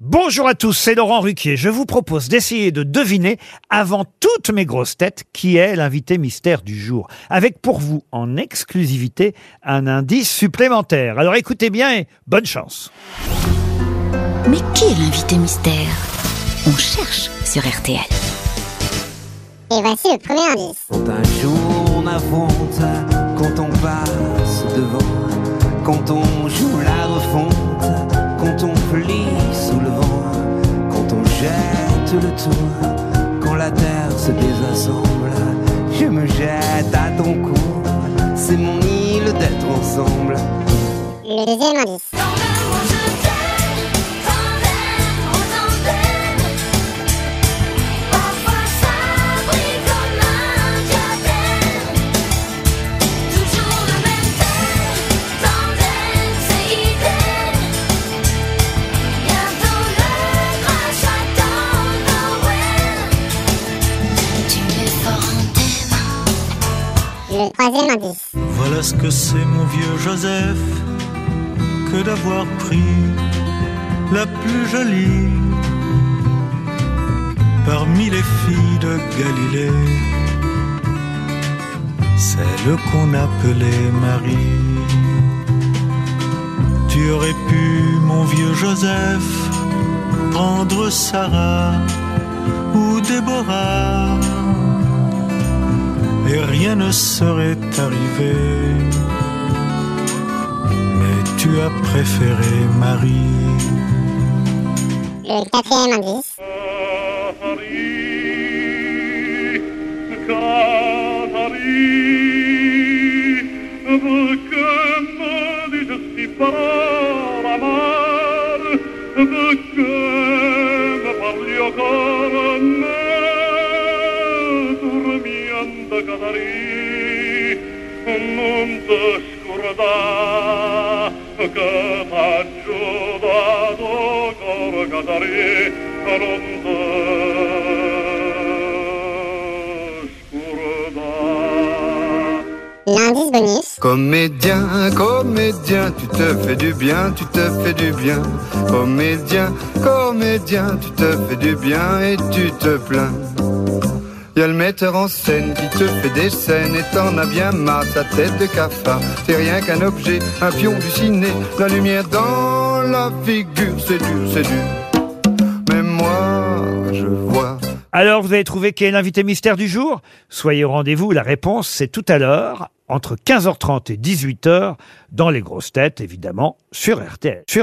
Bonjour à tous, c'est Laurent Ruquier. Je vous propose d'essayer de deviner, avant toutes mes grosses têtes, qui est l'invité mystère du jour. Avec pour vous, en exclusivité, un indice supplémentaire. Alors écoutez bien et bonne chance. Mais qui est l'invité mystère? On cherche sur RTL. Et voici le premier indice. Quand un jour on affronte, quand on passe devant, quand on joue la refonte, le quand la terre se désassemble, je me jette à ton cou, c'est mon île d'être ensemble. Le deuxième indice. Voilà ce que c'est mon vieux Joseph que d'avoir pris la plus jolie parmi les filles de Galilée, celle qu'on appelait Marie. Tu aurais pu, mon vieux Joseph, prendre Sarah ou Déborah rien ne serait arrivé. Mais tu as préféré Marie. Le quatrième indice. Comédien, comédien, tu te fais du bien, tu te fais du bien. Comédien, comédien, tu te fais du bien et tu te plains. Y a le metteur en scène qui te fait des scènes et t'en as bien marre, sa tête de cafard. C'est rien qu'un objet, un pion du ciné, la lumière dans la figure, c'est dur, c'est dur. Mais moi, je vois. Alors vous avez trouvé qui est l'invité mystère du jour? Soyez au rendez-vous, la réponse c'est tout à l'heure, entre 15h30 et 18h, dans les grosses têtes évidemment, sur RTL. Sur